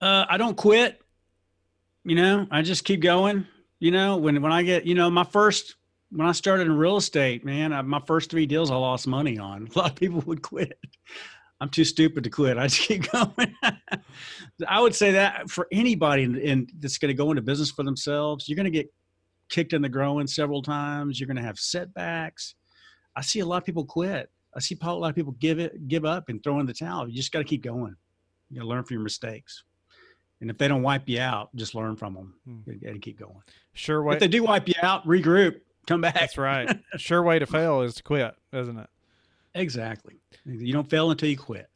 Uh, I don't quit. You know, I just keep going. You know, when when I get, you know, my first when I started in real estate, man, I, my first three deals I lost money on. A lot of people would quit. I'm too stupid to quit. I just keep going. I would say that for anybody in, in that's going to go into business for themselves, you're going to get kicked in the groin several times. You're going to have setbacks. I see a lot of people quit. I see a lot of people give it, give up, and throw in the towel. You just got to keep going. You got to learn from your mistakes. And if they don't wipe you out, just learn from them hmm. and keep going. Sure way. If they do wipe you out, regroup, come back. That's right. sure way to fail is to quit, isn't it? Exactly. You don't fail until you quit.